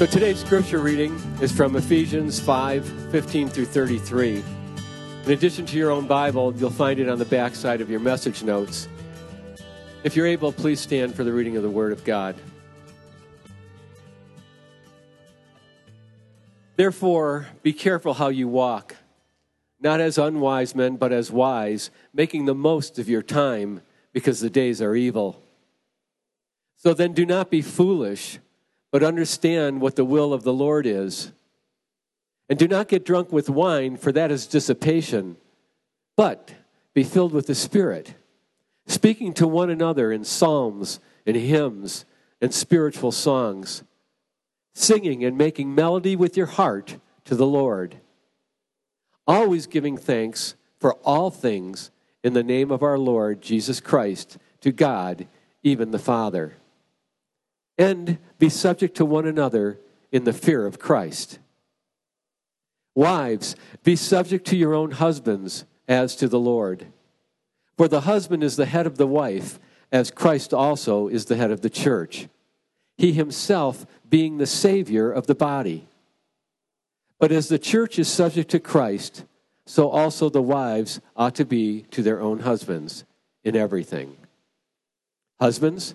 So today's scripture reading is from Ephesians 5 15 through 33. In addition to your own Bible, you'll find it on the back side of your message notes. If you're able, please stand for the reading of the Word of God. Therefore, be careful how you walk, not as unwise men, but as wise, making the most of your time, because the days are evil. So then, do not be foolish but understand what the will of the Lord is. And do not get drunk with wine, for that is dissipation, but be filled with the Spirit, speaking to one another in psalms and hymns and spiritual songs, singing and making melody with your heart to the Lord, always giving thanks for all things in the name of our Lord Jesus Christ to God, even the Father and be subject to one another in the fear of Christ. Wives, be subject to your own husbands as to the Lord. For the husband is the head of the wife, as Christ also is the head of the church, he himself being the Savior of the body. But as the church is subject to Christ, so also the wives ought to be to their own husbands in everything. Husbands,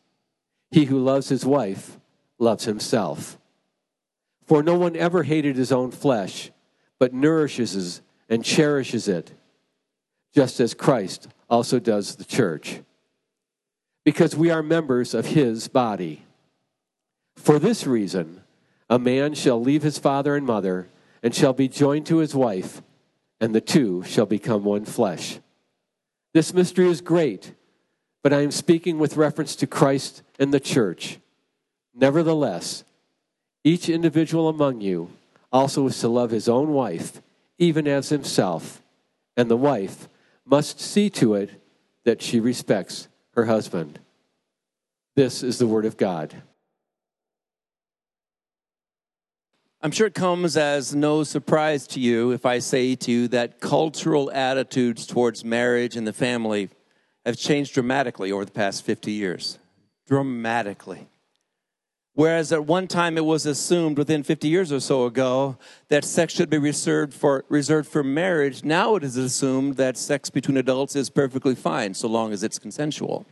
He who loves his wife loves himself. For no one ever hated his own flesh, but nourishes and cherishes it, just as Christ also does the church, because we are members of his body. For this reason, a man shall leave his father and mother, and shall be joined to his wife, and the two shall become one flesh. This mystery is great but I am speaking with reference to Christ and the church. Nevertheless, each individual among you also is to love his own wife, even as himself, and the wife must see to it that she respects her husband. This is the word of God. I'm sure it comes as no surprise to you if I say to you that cultural attitudes towards marriage and the family have changed dramatically over the past 50 years. Dramatically. Whereas at one time it was assumed within 50 years or so ago that sex should be reserved for, reserved for marriage, now it is assumed that sex between adults is perfectly fine so long as it's consensual.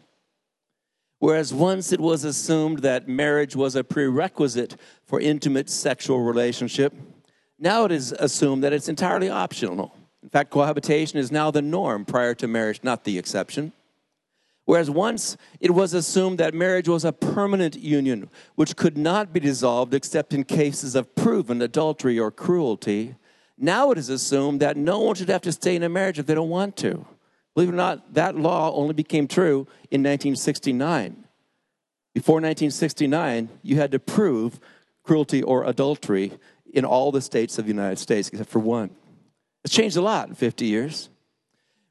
Whereas once it was assumed that marriage was a prerequisite for intimate sexual relationship, now it is assumed that it's entirely optional. In fact, cohabitation is now the norm prior to marriage, not the exception. Whereas once it was assumed that marriage was a permanent union which could not be dissolved except in cases of proven adultery or cruelty, now it is assumed that no one should have to stay in a marriage if they don't want to. Believe it or not, that law only became true in 1969. Before 1969, you had to prove cruelty or adultery in all the states of the United States except for one. It's changed a lot in 50 years.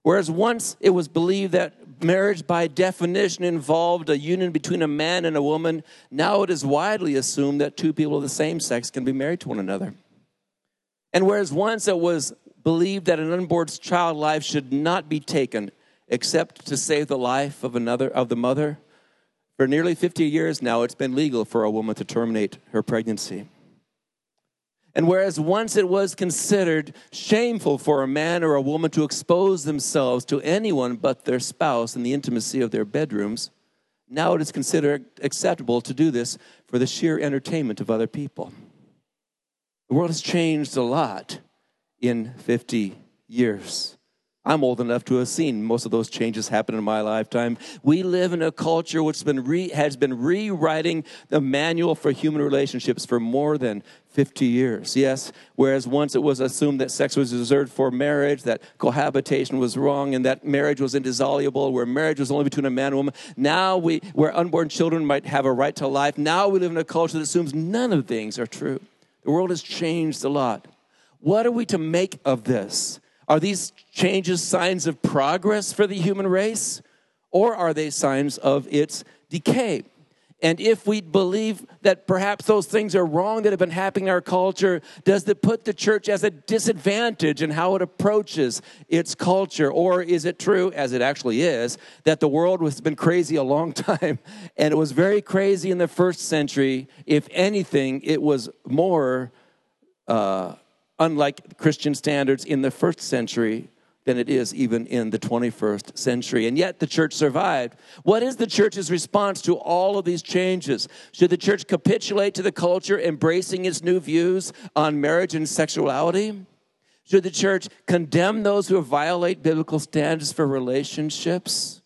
Whereas once it was believed that marriage by definition involved a union between a man and a woman, now it is widely assumed that two people of the same sex can be married to one another. And whereas once it was believed that an unborn child life should not be taken except to save the life of another of the mother, for nearly 50 years now it's been legal for a woman to terminate her pregnancy. And whereas once it was considered shameful for a man or a woman to expose themselves to anyone but their spouse in the intimacy of their bedrooms, now it is considered acceptable to do this for the sheer entertainment of other people. The world has changed a lot in 50 years. I'm old enough to have seen most of those changes happen in my lifetime. We live in a culture which has been, re, has been rewriting the manual for human relationships for more than 50 years. Yes, whereas once it was assumed that sex was reserved for marriage, that cohabitation was wrong, and that marriage was indissoluble, where marriage was only between a man and woman. Now, we, where unborn children might have a right to life, now we live in a culture that assumes none of things are true. The world has changed a lot. What are we to make of this? Are these changes signs of progress for the human race, or are they signs of its decay? And if we believe that perhaps those things are wrong that have been happening in our culture, does it put the church as a disadvantage in how it approaches its culture? Or is it true, as it actually is, that the world has been crazy a long time and it was very crazy in the first century? If anything, it was more uh, unlike Christian standards in the first century than it is even in the 21st century. And yet the church survived. What is the church's response to all of these changes? Should the church capitulate to the culture, embracing its new views on marriage and sexuality? Should the church condemn those who violate biblical standards for relationships?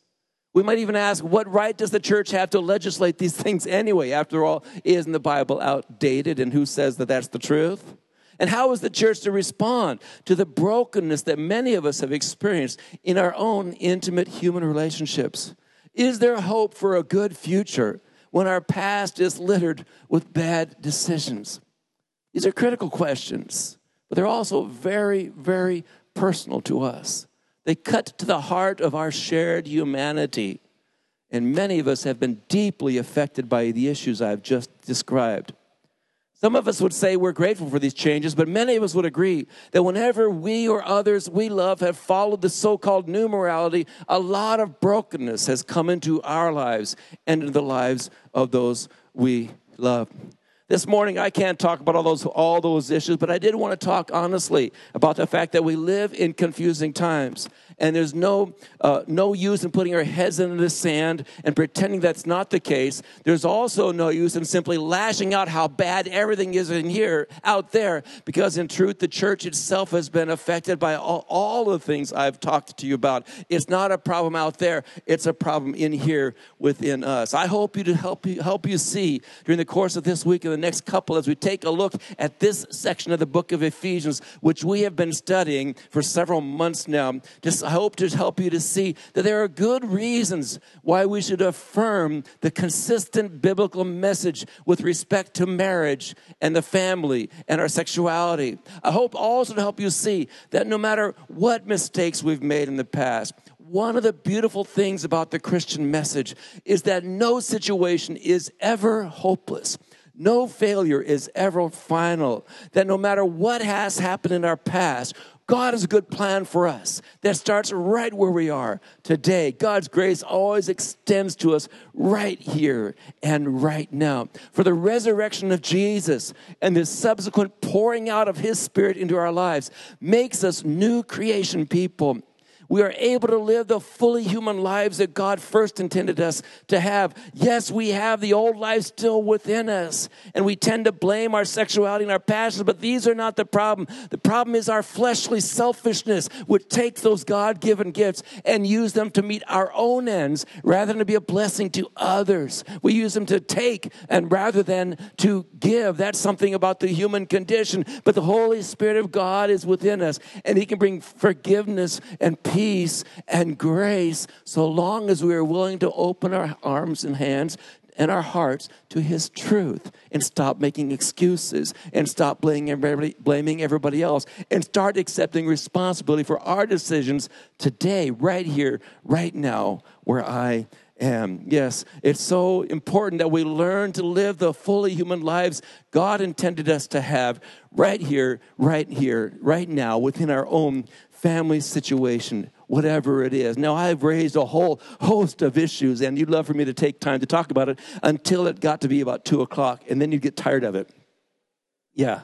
We might even ask, what right does the church have to legislate these things anyway? After all, isn't the Bible outdated and who says that that's the truth? And how is the church to respond to the brokenness that many of us have experienced in our own intimate human relationships? Is there hope for a good future when our past is littered with bad decisions? These are critical questions, but they're also very, very personal to us. They cut to the heart of our shared humanity. And many of us have been deeply affected by the issues I've just described. Some of us would say we're grateful for these changes, but many of us would agree that whenever we or others we love have followed the so called new morality, a lot of brokenness has come into our lives and into the lives of those we love. This morning, I can't talk about all those, all those issues, but I did want to talk honestly about the fact that we live in confusing times and there's no, uh, no use in putting our heads into the sand and pretending that's not the case. There's also no use in simply lashing out how bad everything is in here, out there, because in truth, the church itself has been affected by all, all the things I've talked to you about. It's not a problem out there, it's a problem in here within us. I hope you to help you, help you see during the course of this week and the next couple as we take a look at this section of the book of Ephesians, which we have been studying for several months now. Just hope to help you to see that there are good reasons why we should affirm the consistent biblical message with respect to marriage and the family and our sexuality. I hope also to help you see that no matter what mistakes we've made in the past, one of the beautiful things about the Christian message is that no situation is ever hopeless. No failure is ever final. That no matter what has happened in our past, God has a good plan for us that starts right where we are today. God's grace always extends to us right here and right now. For the resurrection of Jesus and the subsequent pouring out of His Spirit into our lives makes us new creation people we are able to live the fully human lives that God first intended us to have. Yes, we have the old life still within us, and we tend to blame our sexuality and our passions, but these are not the problem. The problem is our fleshly selfishness, which takes those God given gifts and use them to meet our own ends rather than to be a blessing to others. We use them to take and rather than to give. That's something about the human condition, but the Holy Spirit of God is within us, and He can bring forgiveness and peace peace and grace so long as we are willing to open our arms and hands and our hearts to His truth and stop making excuses and stop blaming everybody, blaming everybody else and start accepting responsibility for our decisions today, right here, right now, where I am. Yes, it's so important that we learn to live the fully human lives God intended us to have right here, right here, right now, within our own family situation, whatever it is. Now, I've raised a whole host of issues, and you'd love for me to take time to talk about it until it got to be about two o'clock, and then you'd get tired of it. Yeah.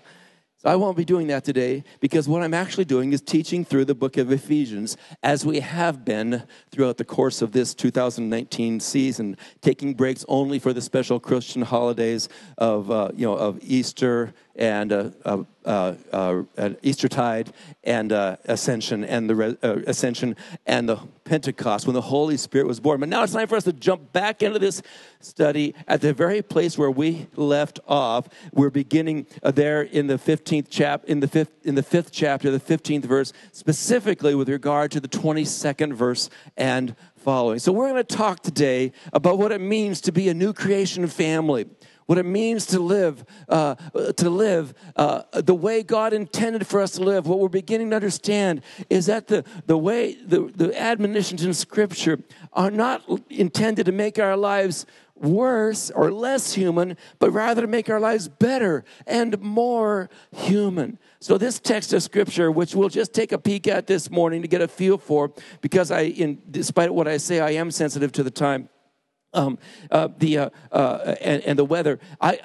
So I won't be doing that today because what I'm actually doing is teaching through the book of Ephesians as we have been throughout the course of this 2019 season, taking breaks only for the special Christian holidays of, uh, you know, of Easter and uh, uh, uh, uh Eastertide and Ascension and the uh, Ascension and the Pentecost when the Holy Spirit was born. But now it's time for us to jump back into this study at the very place where we left off. We're beginning there in the 15th chap in the fifth in the fifth chapter, the 15th verse, specifically with regard to the 22nd verse and following. So we're going to talk today about what it means to be a new creation family what it means to live, uh, to live uh, the way God intended for us to live. What we're beginning to understand is that the, the way, the, the admonitions in Scripture are not intended to make our lives worse or less human, but rather to make our lives better and more human. So, this text of scripture, which we'll just take a peek at this morning to get a feel for, because I, in, despite what I say, I am sensitive to the time um, uh, the, uh, uh, and, and, the weather. I,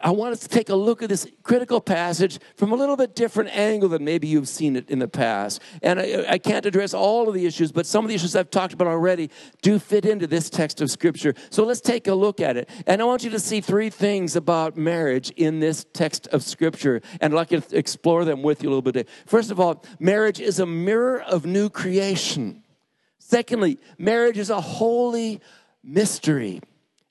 I want us to take a look at this critical passage from a little bit different angle than maybe you've seen it in the past. And I, I, can't address all of the issues, but some of the issues I've talked about already do fit into this text of Scripture. So let's take a look at it. And I want you to see three things about marriage in this text of Scripture. And I'd like to explore them with you a little bit. First of all, marriage is a mirror of new creation. Secondly, marriage is a holy mystery.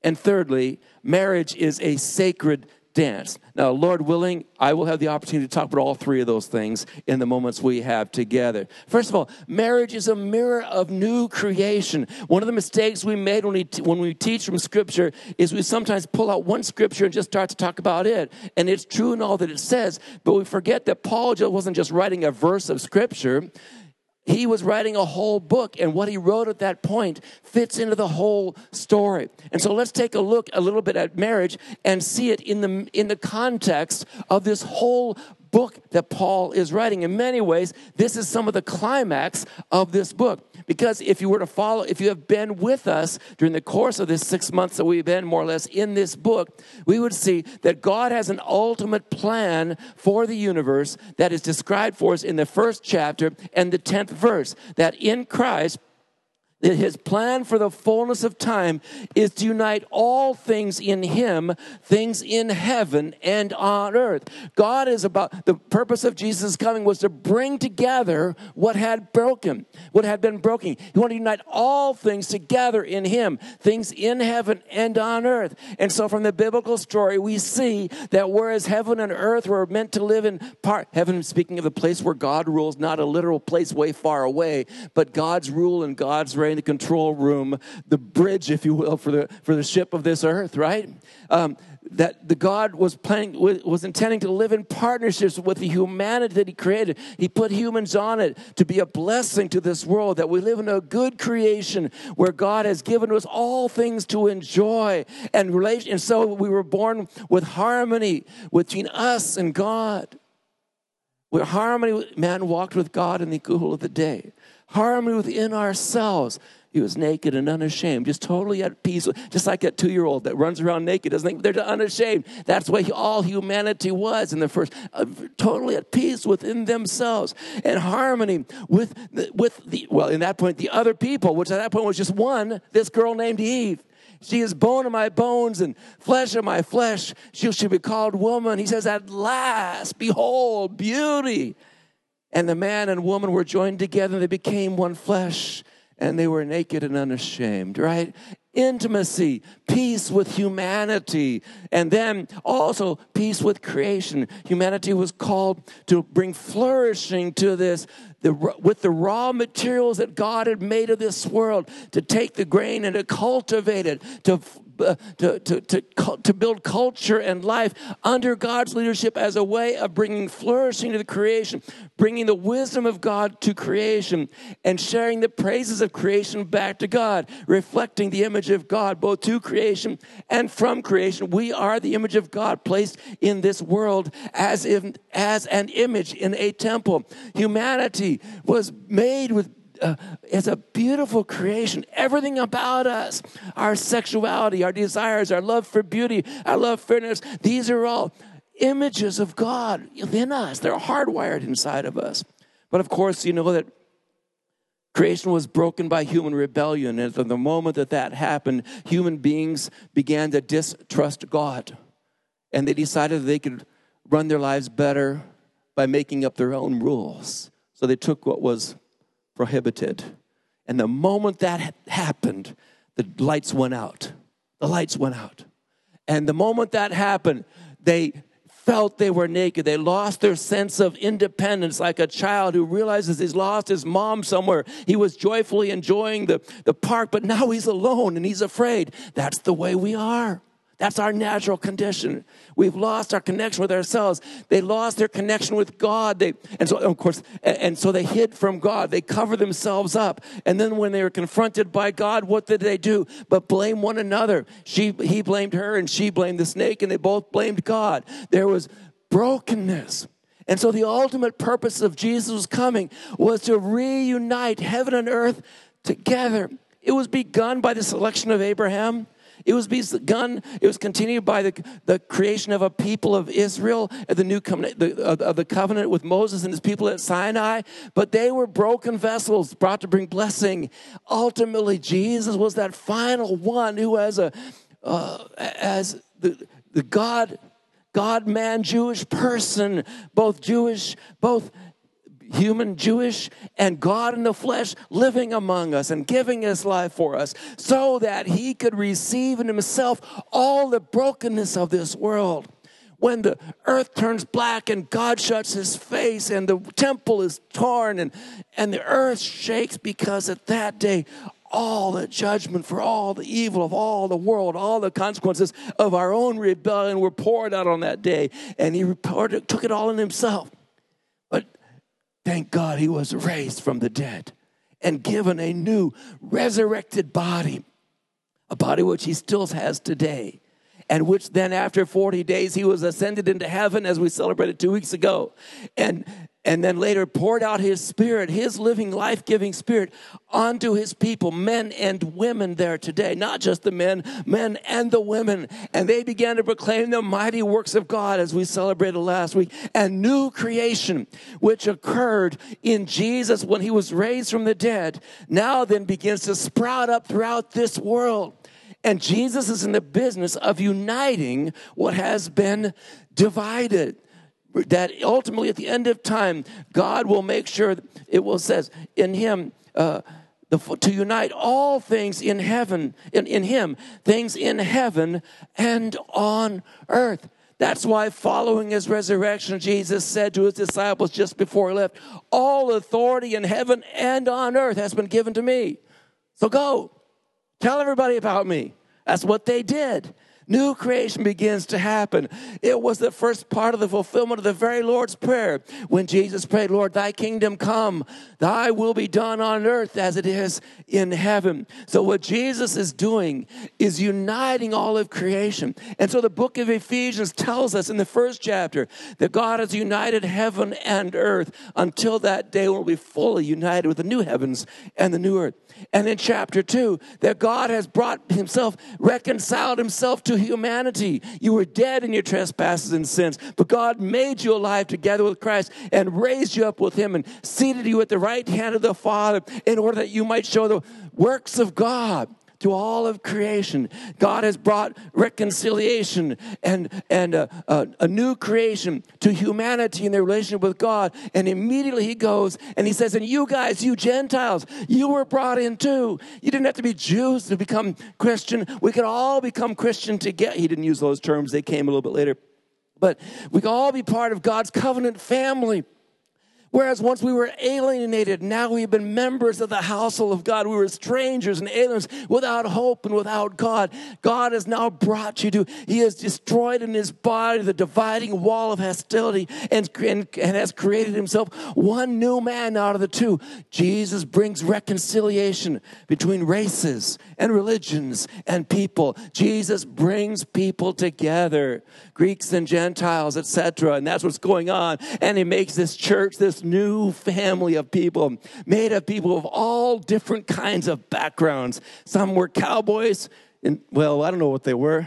And thirdly, marriage is a sacred dance. Now, Lord willing, I will have the opportunity to talk about all three of those things in the moments we have together. First of all, marriage is a mirror of new creation. One of the mistakes we made when we, t- when we teach from Scripture is we sometimes pull out one Scripture and just start to talk about it. And it's true in all that it says, but we forget that Paul wasn't just writing a verse of Scripture he was writing a whole book, and what he wrote at that point fits into the whole story. And so let's take a look a little bit at marriage and see it in the, in the context of this whole book that Paul is writing. In many ways, this is some of the climax of this book. Because if you were to follow, if you have been with us during the course of this six months that we've been more or less in this book, we would see that God has an ultimate plan for the universe that is described for us in the first chapter and the 10th verse. That in Christ, that his plan for the fullness of time is to unite all things in him, things in heaven and on earth. God is about, the purpose of Jesus' coming was to bring together what had broken, what had been broken. He wanted to unite all things together in him, things in heaven and on earth. And so from the biblical story, we see that whereas heaven and earth were meant to live in part, heaven speaking of the place where God rules, not a literal place way far away, but God's rule and God's reign in the control room, the bridge, if you will, for the, for the ship of this earth, right? Um, that the God was planning, was intending to live in partnerships with the humanity that He created. He put humans on it to be a blessing to this world, that we live in a good creation where God has given us all things to enjoy and relation. And so we were born with harmony between us and God. Where harmony, man walked with God in the cool of the day harmony within ourselves. He was naked and unashamed, just totally at peace, just like that two year old that runs around naked, doesn't think they're unashamed. That's what all humanity was in the first, uh, totally at peace within themselves and harmony with the, with the, well, in that point, the other people, which at that point was just one, this girl named Eve. She is bone of my bones and flesh of my flesh. She should be called woman. He says, At last, behold, beauty and the man and woman were joined together, and they became one flesh, and they were naked and unashamed, right? Intimacy, peace with humanity, and then also peace with creation. Humanity was called to bring flourishing to this the, with the raw materials that God had made of this world, to take the grain and to cultivate it, to uh, to, to, to, to build culture and life under God's leadership as a way of bringing flourishing to the creation, bringing the wisdom of God to creation, and sharing the praises of creation back to God, reflecting the image of God both to creation and from creation. We are the image of God placed in this world as, if, as an image in a temple. Humanity was made with uh, it's a beautiful creation. Everything about us, our sexuality, our desires, our love for beauty, our love for fairness, these are all images of God within us. They're hardwired inside of us. But of course, you know that creation was broken by human rebellion. And from the moment that that happened, human beings began to distrust God. And they decided they could run their lives better by making up their own rules. So they took what was prohibited. And the moment that happened, the lights went out. The lights went out. And the moment that happened, they felt they were naked. They lost their sense of independence, like a child who realizes he's lost his mom somewhere. He was joyfully enjoying the, the park, but now he's alone and he's afraid. That's the way we are. That's our natural condition. We've lost our connection with ourselves. They lost their connection with God. They, and so, of course, and, and so they hid from God. They covered themselves up. And then when they were confronted by God, what did they do? But blame one another. She, he blamed her and she blamed the snake and they both blamed God. There was brokenness. And so the ultimate purpose of Jesus' coming was to reunite heaven and earth together. It was begun by the selection of Abraham. It was begun, it was continued by the, the creation of a people of Israel, the new covenant, the, of the covenant with Moses and his people at Sinai. But they were broken vessels brought to bring blessing. Ultimately, Jesus was that final one who, as a uh, as the, the God, God man Jewish person, both Jewish, both human Jewish and God in the flesh living among us and giving his life for us so that he could receive in himself all the brokenness of this world. When the earth turns black and God shuts his face and the temple is torn and, and the earth shakes because at that day all the judgment for all the evil of all the world, all the consequences of our own rebellion were poured out on that day. And he took it all in himself. Thank God he was raised from the dead and given a new resurrected body, a body which he still has today, and which then after 40 days he was ascended into heaven as we celebrated two weeks ago. And and then later poured out his spirit, his living, life giving spirit onto his people, men and women there today, not just the men, men and the women. And they began to proclaim the mighty works of God as we celebrated last week and new creation, which occurred in Jesus when he was raised from the dead, now then begins to sprout up throughout this world. And Jesus is in the business of uniting what has been divided that ultimately at the end of time, God will make sure it will says in Him. Uh, the, to unite all things in heaven, in, in Him, things in heaven and on earth. That's why, following his resurrection, Jesus said to his disciples just before he left, All authority in heaven and on earth has been given to me. So go, tell everybody about me. That's what they did. New creation begins to happen. It was the first part of the fulfillment of the very Lord's Prayer when Jesus prayed, Lord, thy kingdom come, thy will be done on earth as it is in heaven. So, what Jesus is doing is uniting all of creation. And so, the book of Ephesians tells us in the first chapter that God has united heaven and earth until that day when we'll be fully united with the new heavens and the new earth. And in chapter 2, that God has brought himself, reconciled himself to humanity. You were dead in your trespasses and sins, but God made you alive together with Christ and raised you up with him and seated you at the right hand of the Father in order that you might show the works of God to all of creation. God has brought reconciliation and, and a, a, a, new creation to humanity in their relationship with God. And immediately he goes and he says, And you guys, you Gentiles, you were brought in too. You didn't have to be Jews to become Christian. We could all become Christian together. He didn't use those terms, they came a little bit later. But we can all be part of God's covenant family. Whereas once we were alienated, now we've been members of the household of God. We were strangers and aliens without hope and without God. God has now brought you to, He has destroyed in His body the dividing wall of hostility and, and, and has created Himself one new man out of the two. Jesus brings reconciliation between races and religions and people. Jesus brings people together, Greeks and Gentiles, etc. And that's what's going on. And He makes this church, this this new family of people made of people of all different kinds of backgrounds. Some were cowboys, and well, I don't know what they were.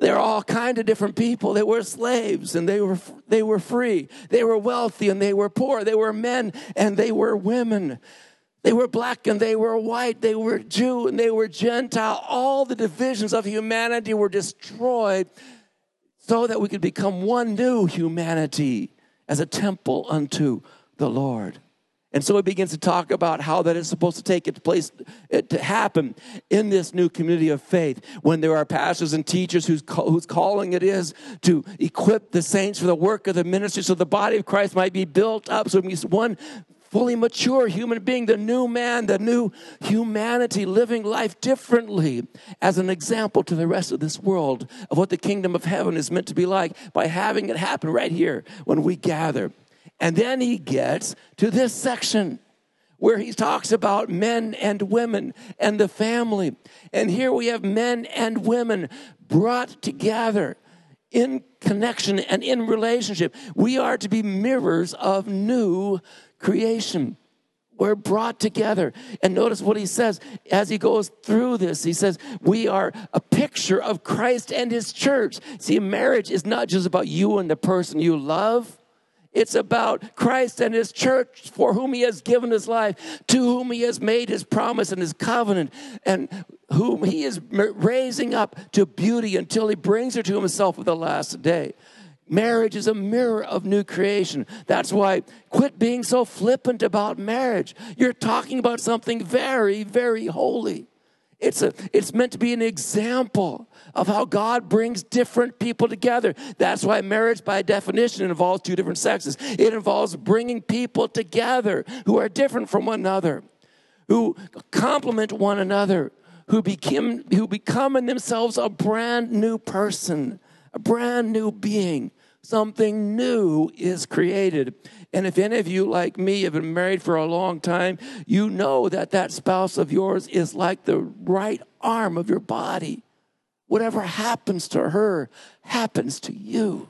They're all kind of different people. They were slaves and they were they were free. They were wealthy and they were poor. They were men and they were women. They were black and they were white. They were Jew and they were Gentile. All the divisions of humanity were destroyed so that we could become one new humanity as a temple unto the Lord. And so he begins to talk about how that is supposed to take its place it, to happen in this new community of faith when there are pastors and teachers whose, whose calling it is to equip the saints for the work of the ministry so the body of Christ might be built up so it one fully mature human being, the new man, the new humanity, living life differently as an example to the rest of this world of what the kingdom of heaven is meant to be like by having it happen right here when we gather. And then he gets to this section where he talks about men and women and the family. And here we have men and women brought together in connection and in relationship. We are to be mirrors of new creation. We're brought together. And notice what he says as he goes through this. He says, We are a picture of Christ and his church. See, marriage is not just about you and the person you love. It's about Christ and his church for whom he has given his life, to whom he has made his promise and his covenant, and whom he is raising up to beauty until he brings her to himself at the last day. Marriage is a mirror of new creation. That's why quit being so flippant about marriage. You're talking about something very, very holy. It's, a, it's meant to be an example of how God brings different people together. That's why marriage, by definition, involves two different sexes. It involves bringing people together who are different from one another, who complement one another, who become, who become in themselves a brand new person, a brand new being something new is created. And if any of you, like me, have been married for a long time, you know that that spouse of yours is like the right arm of your body. Whatever happens to her happens to you.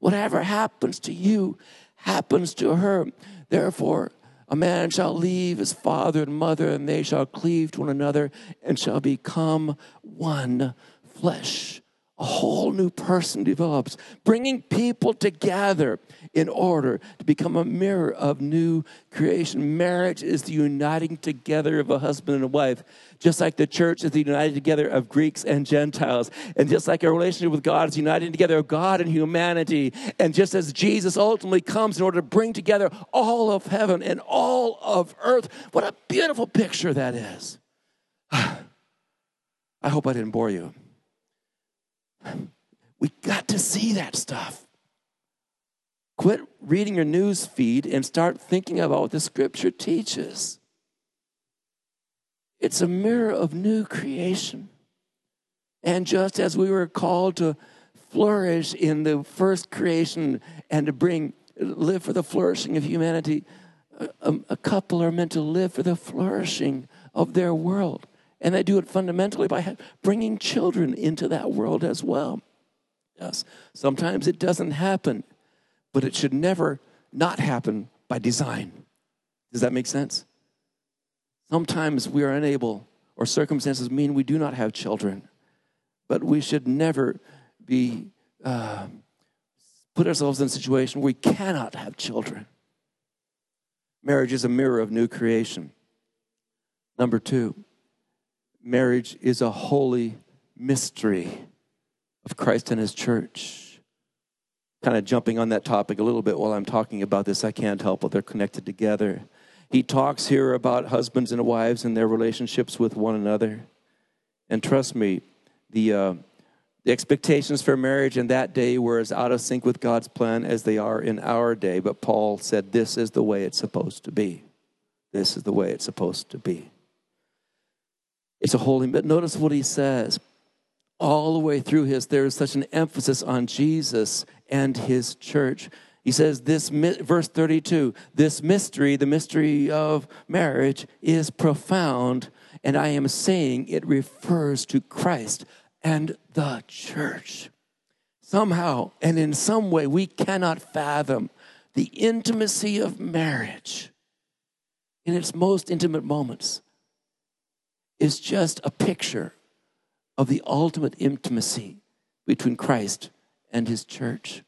Whatever happens to you happens to her. Therefore, a man shall leave his father and mother, and they shall cleave to one another and shall become one flesh a whole new person develops, bringing people together in order to become a mirror of new creation. Marriage is the uniting together of a husband and a wife, just like the church is the uniting together of Greeks and Gentiles. And just like our relationship with God is uniting together of God and humanity. And just as Jesus ultimately comes in order to bring together all of heaven and all of earth, what a beautiful picture that is. I hope I didn't bore you. To see that stuff. Quit reading your news feed and start thinking about what the scripture teaches. It's a mirror of new creation. And just as we were called to flourish in the first creation and to bring live for the flourishing of humanity, a, a, couple are meant to live for the flourishing of their world. And they do it fundamentally by bringing children into that world as well. Yes, sometimes it doesn't happen, but it should never not happen by design. Does that make sense? Sometimes we are unable, or circumstances mean we do not have children, but we should never be uh, put ourselves in a situation where we cannot have children. Marriage is a mirror of new creation. Number two, marriage is a holy mystery of Christ and his church. Kind of jumping on that topic a little bit while I'm talking about this, I can't help but they're connected together. He talks here about husbands and wives and their relationships with one another. And trust me, the, uh, the expectations for marriage in that day were as out of sync with God's plan as they are in our day. But Paul said, This is the way it's supposed to be. This is the way it's supposed to be. It's a holy, but notice what he says. All the way through his, there is such an emphasis on Jesus and his church. He says, this, verse 32, this mystery, the mystery of marriage, is profound, and I am saying it refers to Christ and the church. Somehow and in some way, we cannot fathom the intimacy of marriage in its most intimate moments is just a picture of the ultimate intimacy between Christ and his church.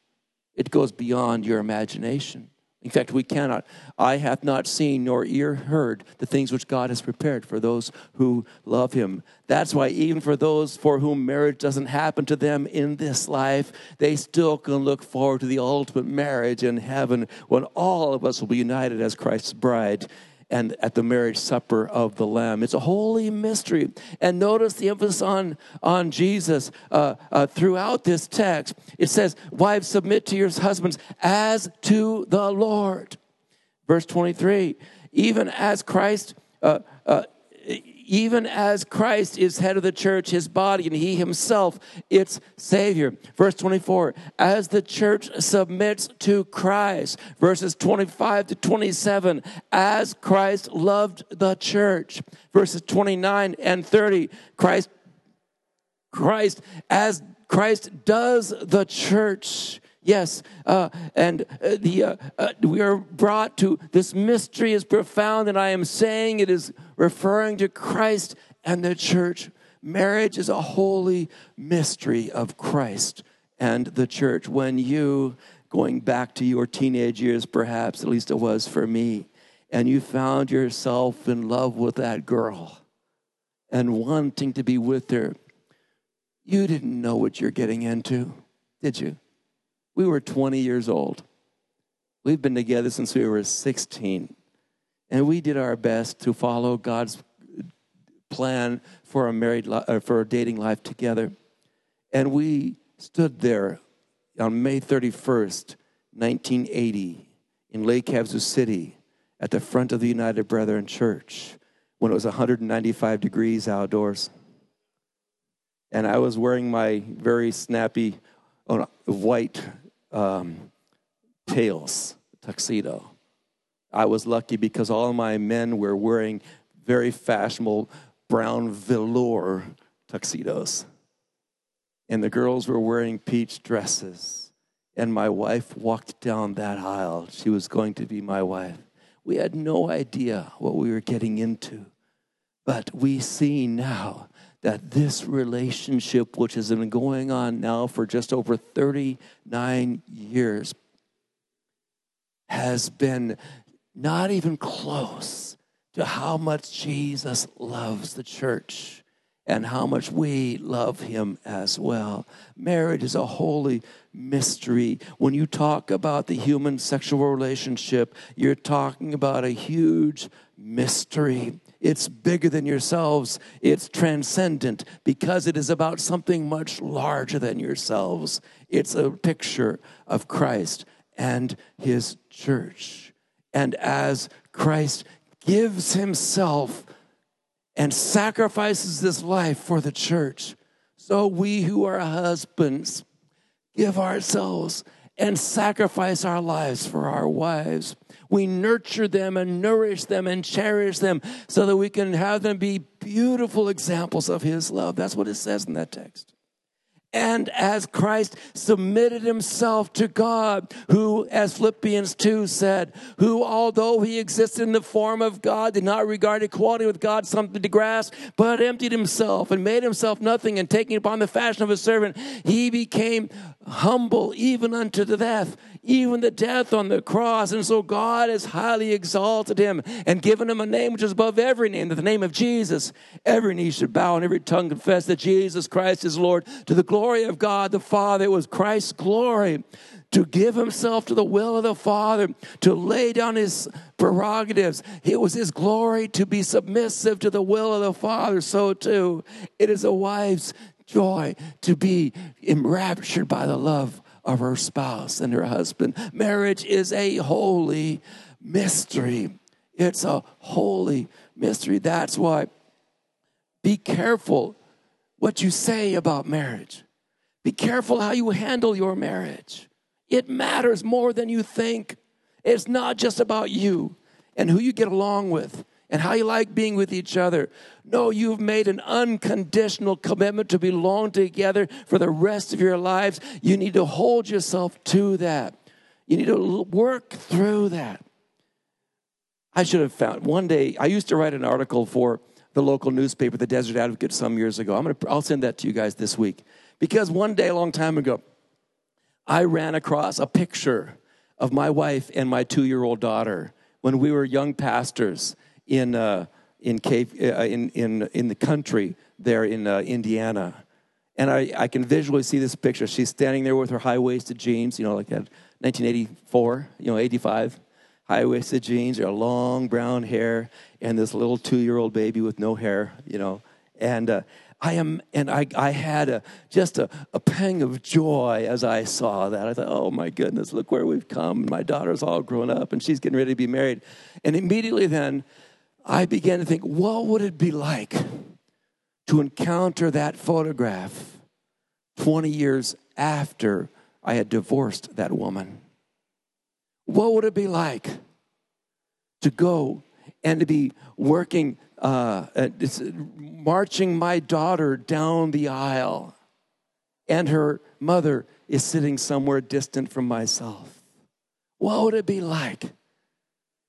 It goes beyond your imagination. In fact, we cannot. Eye hath not seen nor ear heard the things which God has prepared for those who love Him. That's why, even for those for whom marriage doesn't happen to them in this life, they still can look forward to the ultimate marriage in heaven when all of us will be united as Christ's bride and at the marriage supper of the Lamb. It's a holy mystery. And notice the emphasis on, on Jesus uh, uh, throughout this text. It says, Wives, submit to your husbands as to the Lord. Verse 23 even as Christ, uh, uh, even as Christ is head of the church, his body, and he himself its Savior. Verse 24, as the church submits to Christ. Verses 25 to 27, as Christ loved the church. Verses 29 and 30, Christ, Christ, as Christ does the church. Yes, uh, and uh, the uh, uh, we are brought to this mystery is profound, and I am saying it is referring to Christ and the church. Marriage is a holy mystery of Christ and the church. When you, going back to your teenage years, perhaps at least it was for me, and you found yourself in love with that girl and wanting to be with her, you didn't know what you're getting into, did you? We were 20 years old. We've been together since we were 16. And we did our best to follow God's plan for a married li- uh, for a dating life together. And we stood there on May 31st, 1980 in Lake Havasu City at the front of the United Brethren Church when it was 195 degrees outdoors. And I was wearing my very snappy oh white um, tails tuxedo. I was lucky because all my men were wearing very fashionable brown velour tuxedos. And the girls were wearing peach dresses. And my wife walked down that aisle. She was going to be my wife. We had no idea what we were getting into. But we see now that this relationship, which has been going on now for just over 39 years, has been not even close to how much Jesus loves the church and how much we love him as well. Marriage is a holy mystery. When you talk about the human sexual relationship, you're talking about a huge mystery. It's bigger than yourselves. It's transcendent because it is about something much larger than yourselves. It's a picture of Christ and his church. And as Christ gives himself and sacrifices this life for the church, so we who are husbands give ourselves and sacrifice our lives for our wives. We nurture them and nourish them and cherish them so that we can have them be beautiful examples of His love. That's what it says in that text and as Christ submitted himself to God, who, as Philippians 2 said, who, although he existed in the form of God, did not regard equality with God something to grasp, but emptied himself and made himself nothing, and taking upon the fashion of a servant, he became humble even unto the death, even the death on the cross. And so God has highly exalted him and given him a name which is above every name, that the name of Jesus, every knee should bow and every tongue confess that Jesus Christ is Lord to the glory of God the Father. It was Christ's glory to give himself to the will of the Father, to lay down his prerogatives. It was his glory to be submissive to the will of the Father. So, too, it is a wife's joy to be enraptured by the love of her spouse and her husband. Marriage is a holy mystery. It's a holy mystery. That's why be careful what you say about marriage. Be careful how you handle your marriage. It matters more than you think. It's not just about you and who you get along with and how you like being with each other. No, you've made an unconditional commitment to belong together for the rest of your lives. You need to hold yourself to that. You need to work through that. I should have found one day, I used to write an article for the local newspaper, the Desert Advocate, some years ago. I'm gonna, I'll send that to you guys this week. Because one day, a long time ago, I ran across a picture of my wife and my two year old daughter when we were young pastors in, uh, in, cave, uh, in, in, in the country there in uh, Indiana. And I, I can visually see this picture. She's standing there with her high waisted jeans, you know, like that 1984, you know, 85, high waisted jeans, her long brown hair, and this little two year old baby with no hair, you know. And uh, I am, and I, I had a, just a, a pang of joy as I saw that. I thought, oh my goodness, look where we've come. My daughter's all grown up and she's getting ready to be married. And immediately then, I began to think, what would it be like to encounter that photograph 20 years after I had divorced that woman? What would it be like to go and to be working uh, marching my daughter down the aisle, and her mother is sitting somewhere distant from myself. What would it be like?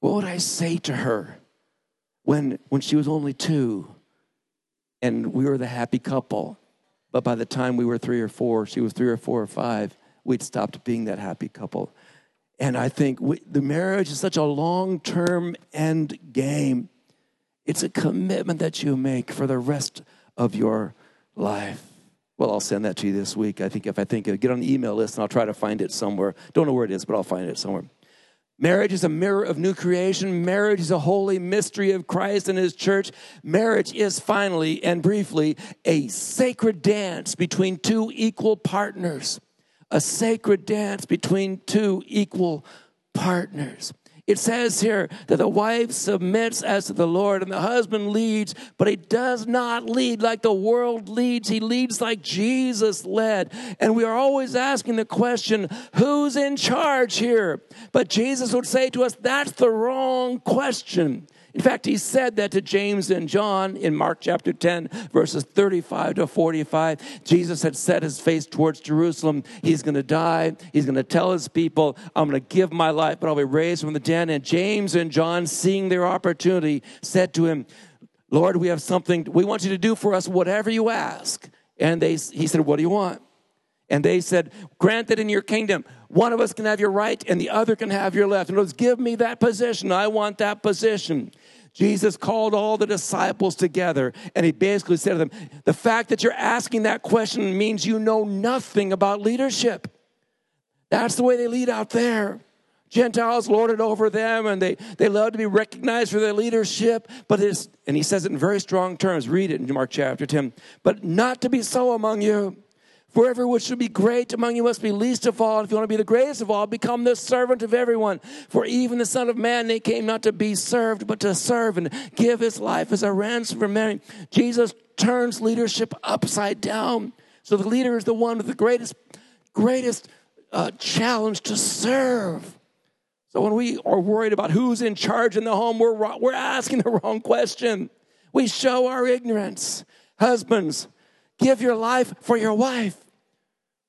What would I say to her when, when she was only two and we were the happy couple? But by the time we were three or four, she was three or four or five, we'd stopped being that happy couple. And I think we, the marriage is such a long term end game. It's a commitment that you make for the rest of your life. Well, I'll send that to you this week. I think if I think of it, get on the email list and I'll try to find it somewhere. Don't know where it is, but I'll find it somewhere. Marriage is a mirror of new creation. Marriage is a holy mystery of Christ and his church. Marriage is finally and briefly a sacred dance between two equal partners. A sacred dance between two equal partners. It says here that the wife submits as to the Lord and the husband leads, but he does not lead like the world leads. He leads like Jesus led. And we are always asking the question, who's in charge here? But Jesus would say to us, that's the wrong question. In fact, he said that to James and John in Mark chapter 10, verses 35 to 45. Jesus had set his face towards Jerusalem. He's going to die. He's going to tell his people, I'm going to give my life, but I'll be raised from the dead. And James and John, seeing their opportunity, said to him, Lord, we have something, we want you to do for us whatever you ask. And they, he said, What do you want? And they said, Grant that in your kingdom, one of us can have your right and the other can have your left. In other give me that position. I want that position. Jesus called all the disciples together and he basically said to them, The fact that you're asking that question means you know nothing about leadership. That's the way they lead out there. Gentiles lord it over them and they, they love to be recognized for their leadership. But it's, and he says it in very strong terms. Read it in Mark chapter 10. But not to be so among you. For everyone should be great among you must be least of all. If you want to be the greatest of all, become the servant of everyone. For even the Son of Man, they came not to be served, but to serve and give his life as a ransom for many. Jesus turns leadership upside down. So the leader is the one with the greatest, greatest uh, challenge to serve. So when we are worried about who's in charge in the home, we're, we're asking the wrong question. We show our ignorance. Husbands, give your life for your wife.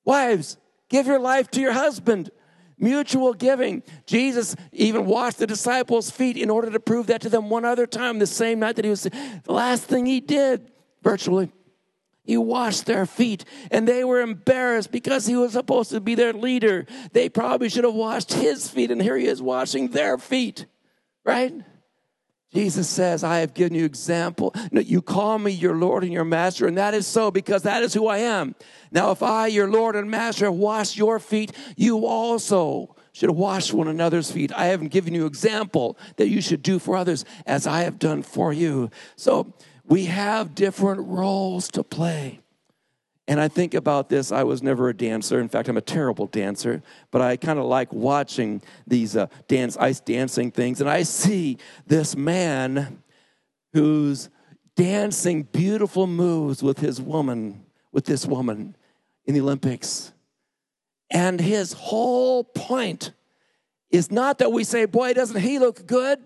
Wives, give your life to your husband. Mutual giving. Jesus even washed the disciples' feet in order to prove that to them one other time, the same night that he was the last thing he did, virtually. He washed their feet, and they were embarrassed because he was supposed to be their leader. They probably should have washed his feet, and here he is washing their feet, right? Jesus says, I have given you example. You call me your Lord and your master, and that is so because that is who I am. Now, if I, your Lord and master, have washed your feet, you also should wash one another's feet. I haven't given you example that you should do for others as I have done for you. So we have different roles to play. And I think about this. I was never a dancer. In fact, I'm a terrible dancer, but I kind of like watching these uh, dance, ice dancing things. And I see this man who's dancing beautiful moves with his woman, with this woman in the Olympics. And his whole point is not that we say, boy, doesn't he look good?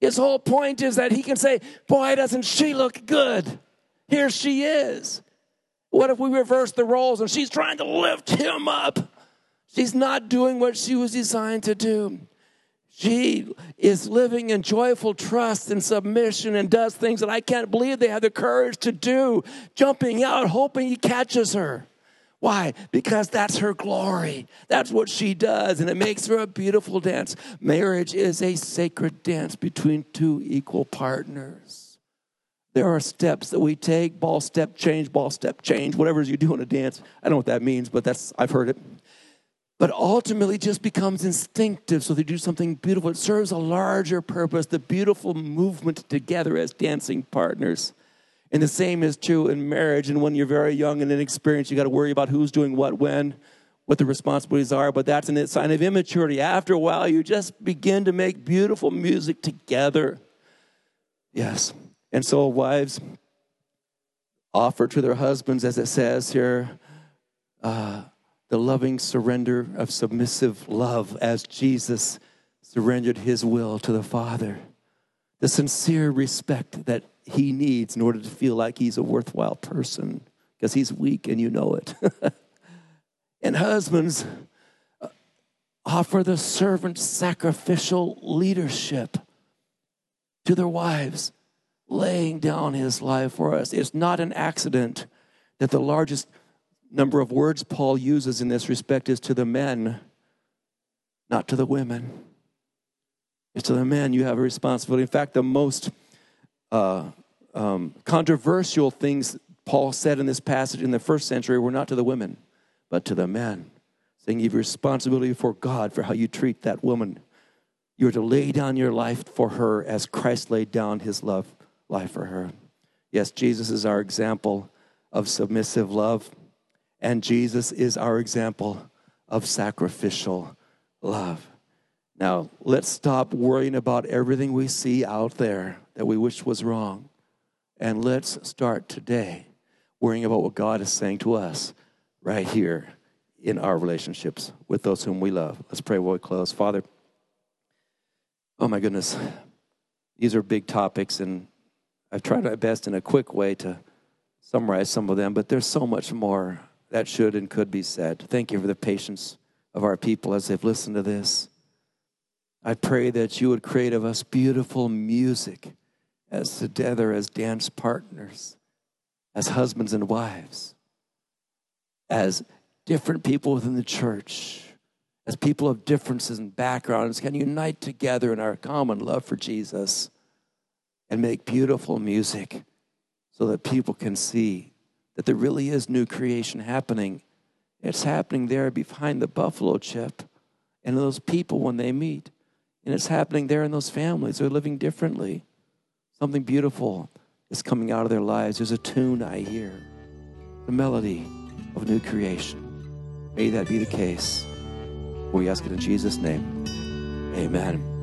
His whole point is that he can say, boy, doesn't she look good? Here she is. What if we reverse the roles and she's trying to lift him up? She's not doing what she was designed to do. She is living in joyful trust and submission and does things that I can't believe they have the courage to do, jumping out, hoping he catches her. Why? Because that's her glory. That's what she does, and it makes her a beautiful dance. Marriage is a sacred dance between two equal partners. There are steps that we take ball step, change, ball step, change, whatever you do in a dance. I don't know what that means, but that's, I've heard it. But ultimately, just becomes instinctive. So they do something beautiful. It serves a larger purpose, the beautiful movement together as dancing partners. And the same is true in marriage. And when you're very young and inexperienced, you got to worry about who's doing what when, what the responsibilities are. But that's a sign of immaturity. After a while, you just begin to make beautiful music together. Yes. And so, wives offer to their husbands, as it says here, uh, the loving surrender of submissive love as Jesus surrendered his will to the Father. The sincere respect that he needs in order to feel like he's a worthwhile person because he's weak and you know it. and husbands uh, offer the servant sacrificial leadership to their wives, laying down his life for us. It's not an accident that the largest number of words Paul uses in this respect is to the men, not to the women. It's to the men you have a responsibility. In fact, the most uh, um, controversial things Paul said in this passage in the first century were not to the women, but to the men, saying you have responsibility for God for how you treat that woman. You are to lay down your life for her as Christ laid down his love life for her. Yes, Jesus is our example of submissive love, and Jesus is our example of sacrificial love. Now, let's stop worrying about everything we see out there that we wish was wrong. And let's start today worrying about what God is saying to us right here in our relationships with those whom we love. Let's pray while we close. Father, oh my goodness, these are big topics, and I've tried my best in a quick way to summarize some of them, but there's so much more that should and could be said. Thank you for the patience of our people as they've listened to this. I pray that you would create of us beautiful music as together as dance partners, as husbands and wives, as different people within the church, as people of differences and backgrounds can unite together in our common love for Jesus and make beautiful music so that people can see that there really is new creation happening. It's happening there behind the buffalo chip and those people when they meet. And it's happening there in those families. They're living differently. Something beautiful is coming out of their lives. There's a tune I hear, the melody of new creation. May that be the case. We ask it in Jesus' name. Amen.